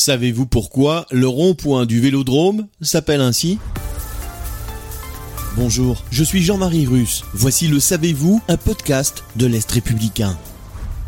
Savez-vous pourquoi le rond-point du vélodrome s'appelle ainsi? Bonjour, je suis Jean-Marie Russe. Voici le Savez-vous, un podcast de l'Est républicain.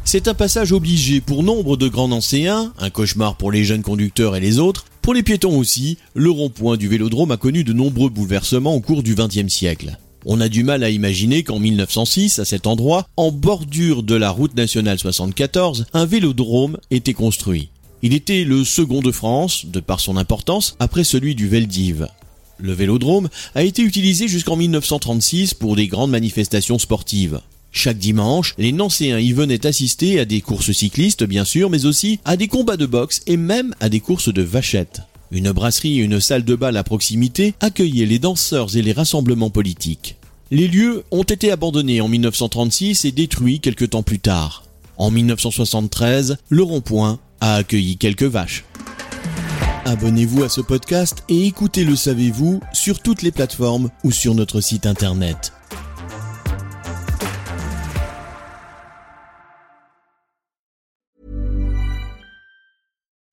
C'est un passage obligé pour nombre de grands anciens, un cauchemar pour les jeunes conducteurs et les autres. Pour les piétons aussi, le rond-point du vélodrome a connu de nombreux bouleversements au cours du XXe siècle. On a du mal à imaginer qu'en 1906, à cet endroit, en bordure de la route nationale 74, un vélodrome était construit. Il était le second de France, de par son importance, après celui du Veldiv. Le vélodrome a été utilisé jusqu'en 1936 pour des grandes manifestations sportives. Chaque dimanche, les Nancéens y venaient assister à des courses cyclistes, bien sûr, mais aussi à des combats de boxe et même à des courses de vachettes. Une brasserie et une salle de bal à proximité accueillaient les danseurs et les rassemblements politiques. Les lieux ont été abandonnés en 1936 et détruits quelque temps plus tard. En 1973, le rond-point a accueilli quelques vaches. Abonnez-vous à ce podcast et écoutez Le Savez-vous sur toutes les plateformes ou sur notre site internet.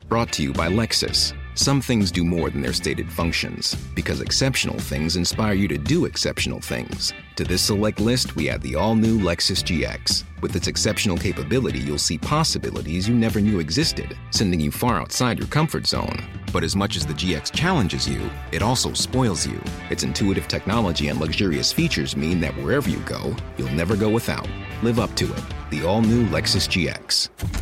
Brought to you by Lexus. Some things do more than their stated functions, because exceptional things inspire you to do exceptional things. To this select list, we add the all new Lexus GX. With its exceptional capability, you'll see possibilities you never knew existed, sending you far outside your comfort zone. But as much as the GX challenges you, it also spoils you. Its intuitive technology and luxurious features mean that wherever you go, you'll never go without. Live up to it. The all new Lexus GX.